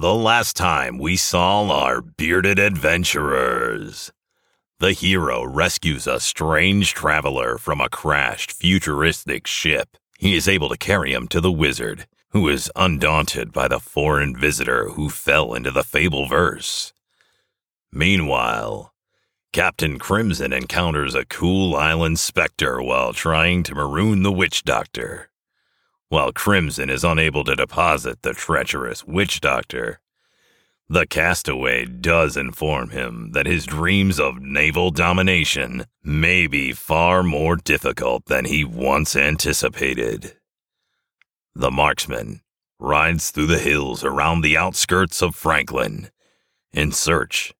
the last time we saw our bearded adventurers. The hero rescues a strange traveler from a crashed futuristic ship. He is able to carry him to the wizard, who is undaunted by the foreign visitor who fell into the fable verse. Meanwhile, Captain Crimson encounters a cool island specter while trying to maroon the witch doctor. While Crimson is unable to deposit the treacherous witch doctor, the castaway does inform him that his dreams of naval domination may be far more difficult than he once anticipated. The marksman rides through the hills around the outskirts of Franklin in search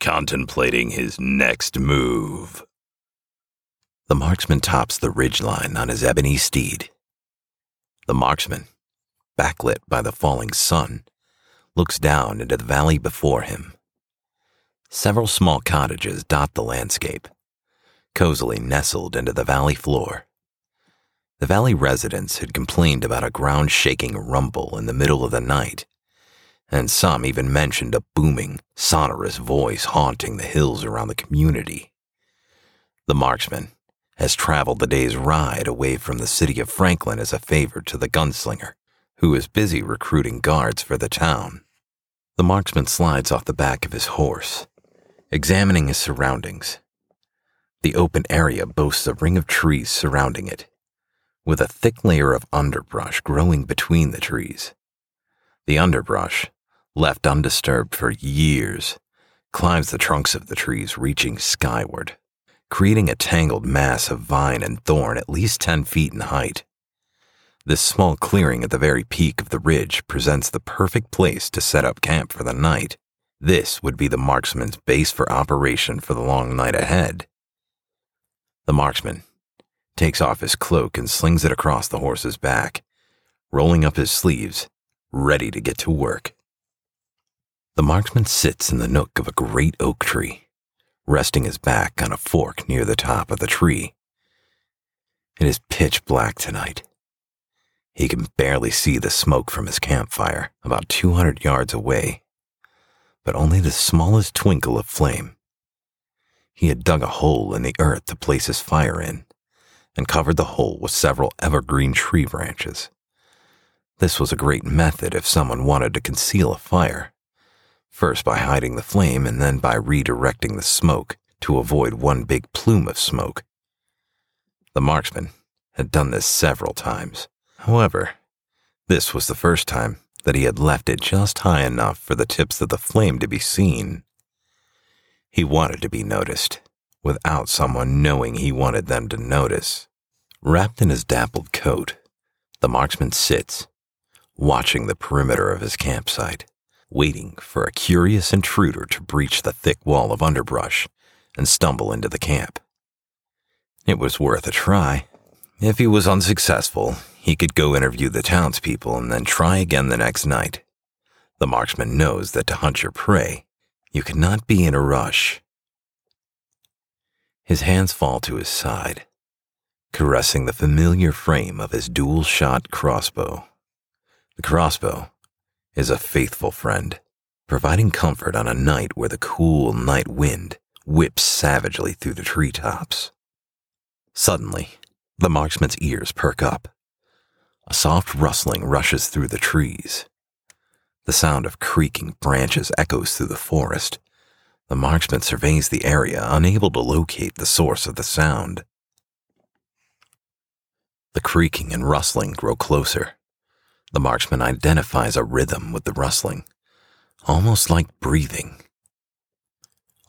contemplating his next move. The marksman tops the ridgeline on his ebony steed. The marksman, backlit by the falling sun, looks down into the valley before him. Several small cottages dot the landscape, cozily nestled into the valley floor. The valley residents had complained about a ground shaking rumble in the middle of the night and some even mentioned a booming, sonorous voice haunting the hills around the community. The marksman has traveled the day's ride away from the city of Franklin as a favor to the gunslinger, who is busy recruiting guards for the town. The marksman slides off the back of his horse, examining his surroundings. The open area boasts a ring of trees surrounding it, with a thick layer of underbrush growing between the trees. The underbrush left undisturbed for years, climbs the trunks of the trees, reaching skyward, creating a tangled mass of vine and thorn at least 10 feet in height. This small clearing at the very peak of the ridge presents the perfect place to set up camp for the night. This would be the marksman's base for operation for the long night ahead. The marksman takes off his cloak and slings it across the horse's back, rolling up his sleeves, ready to get to work. The marksman sits in the nook of a great oak tree, resting his back on a fork near the top of the tree. It is pitch black tonight. He can barely see the smoke from his campfire about 200 yards away, but only the smallest twinkle of flame. He had dug a hole in the earth to place his fire in and covered the hole with several evergreen tree branches. This was a great method if someone wanted to conceal a fire first by hiding the flame and then by redirecting the smoke to avoid one big plume of smoke. The marksman had done this several times. However, this was the first time that he had left it just high enough for the tips of the flame to be seen. He wanted to be noticed, without someone knowing he wanted them to notice. Wrapped in his dappled coat, the marksman sits, watching the perimeter of his campsite waiting for a curious intruder to breach the thick wall of underbrush and stumble into the camp. It was worth a try. If he was unsuccessful, he could go interview the townspeople and then try again the next night. The marksman knows that to hunt your prey, you cannot be in a rush. His hands fall to his side, caressing the familiar frame of his dual shot crossbow. The crossbow is a faithful friend, providing comfort on a night where the cool night wind whips savagely through the treetops. Suddenly, the marksman's ears perk up. A soft rustling rushes through the trees. The sound of creaking branches echoes through the forest. The marksman surveys the area, unable to locate the source of the sound. The creaking and rustling grow closer. The marksman identifies a rhythm with the rustling, almost like breathing.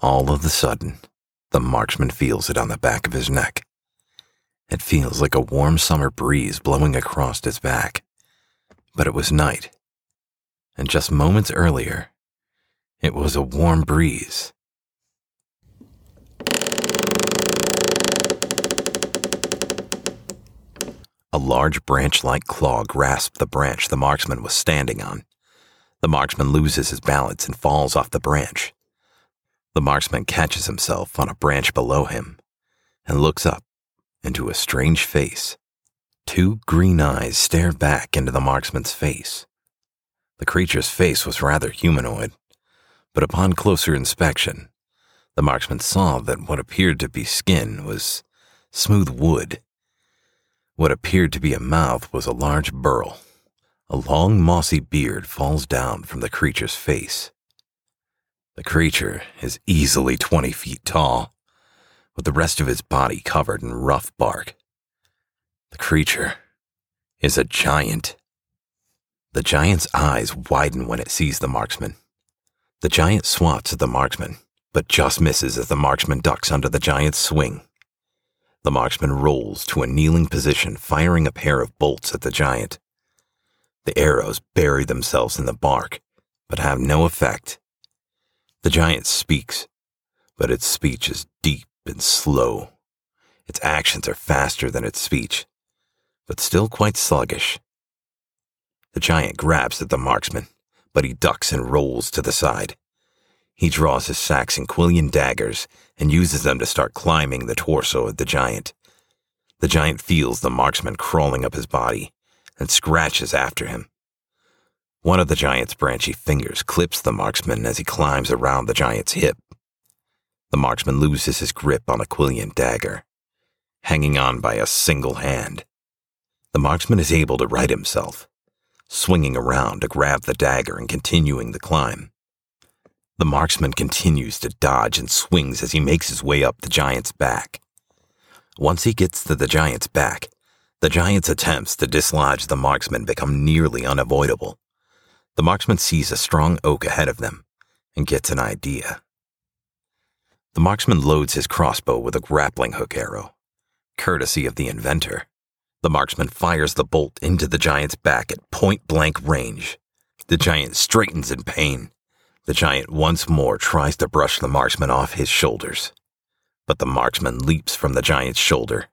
All of a sudden, the marksman feels it on the back of his neck. It feels like a warm summer breeze blowing across his back. But it was night, and just moments earlier, it was a warm breeze A large branch like claw grasped the branch the marksman was standing on. The marksman loses his balance and falls off the branch. The marksman catches himself on a branch below him and looks up into a strange face. Two green eyes stare back into the marksman's face. The creature's face was rather humanoid, but upon closer inspection, the marksman saw that what appeared to be skin was smooth wood. What appeared to be a mouth was a large burl. A long mossy beard falls down from the creature's face. The creature is easily 20 feet tall, with the rest of his body covered in rough bark. The creature is a giant. The giant's eyes widen when it sees the marksman. The giant swats at the marksman, but just misses as the marksman ducks under the giant's swing. The marksman rolls to a kneeling position, firing a pair of bolts at the giant. The arrows bury themselves in the bark, but have no effect. The giant speaks, but its speech is deep and slow. Its actions are faster than its speech, but still quite sluggish. The giant grabs at the marksman, but he ducks and rolls to the side. He draws his Saxon-Quillian daggers and uses them to start climbing the torso of the giant. The giant feels the marksman crawling up his body and scratches after him. One of the giant's branchy fingers clips the marksman as he climbs around the giant's hip. The marksman loses his grip on a Quillian dagger, hanging on by a single hand. The marksman is able to right himself, swinging around to grab the dagger and continuing the climb. The marksman continues to dodge and swings as he makes his way up the giant's back. Once he gets to the giant's back, the giant's attempts to dislodge the marksman become nearly unavoidable. The marksman sees a strong oak ahead of them and gets an idea. The marksman loads his crossbow with a grappling hook arrow. Courtesy of the inventor, the marksman fires the bolt into the giant's back at point blank range. The giant straightens in pain the giant once more tries to brush the marksman off his shoulders. But the marksman leaps from the giant's shoulder,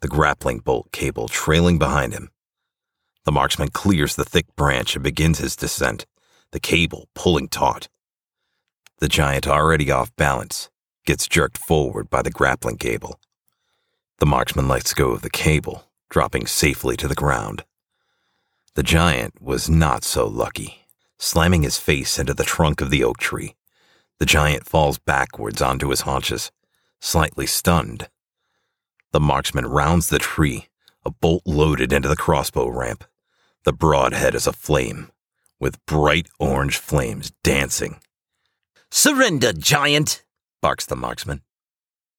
the grappling bolt cable trailing behind him. The marksman clears the thick branch and begins his descent, the cable pulling taut. The giant, already off balance, gets jerked forward by the grappling cable. The marksman lets go of the cable, dropping safely to the ground. The giant was not so lucky slamming his face into the trunk of the oak tree. The giant falls backwards onto his haunches, slightly stunned. The marksman rounds the tree, a bolt loaded into the crossbow ramp. The broadhead is aflame, with bright orange flames dancing. Surrender, giant, barks the marksman.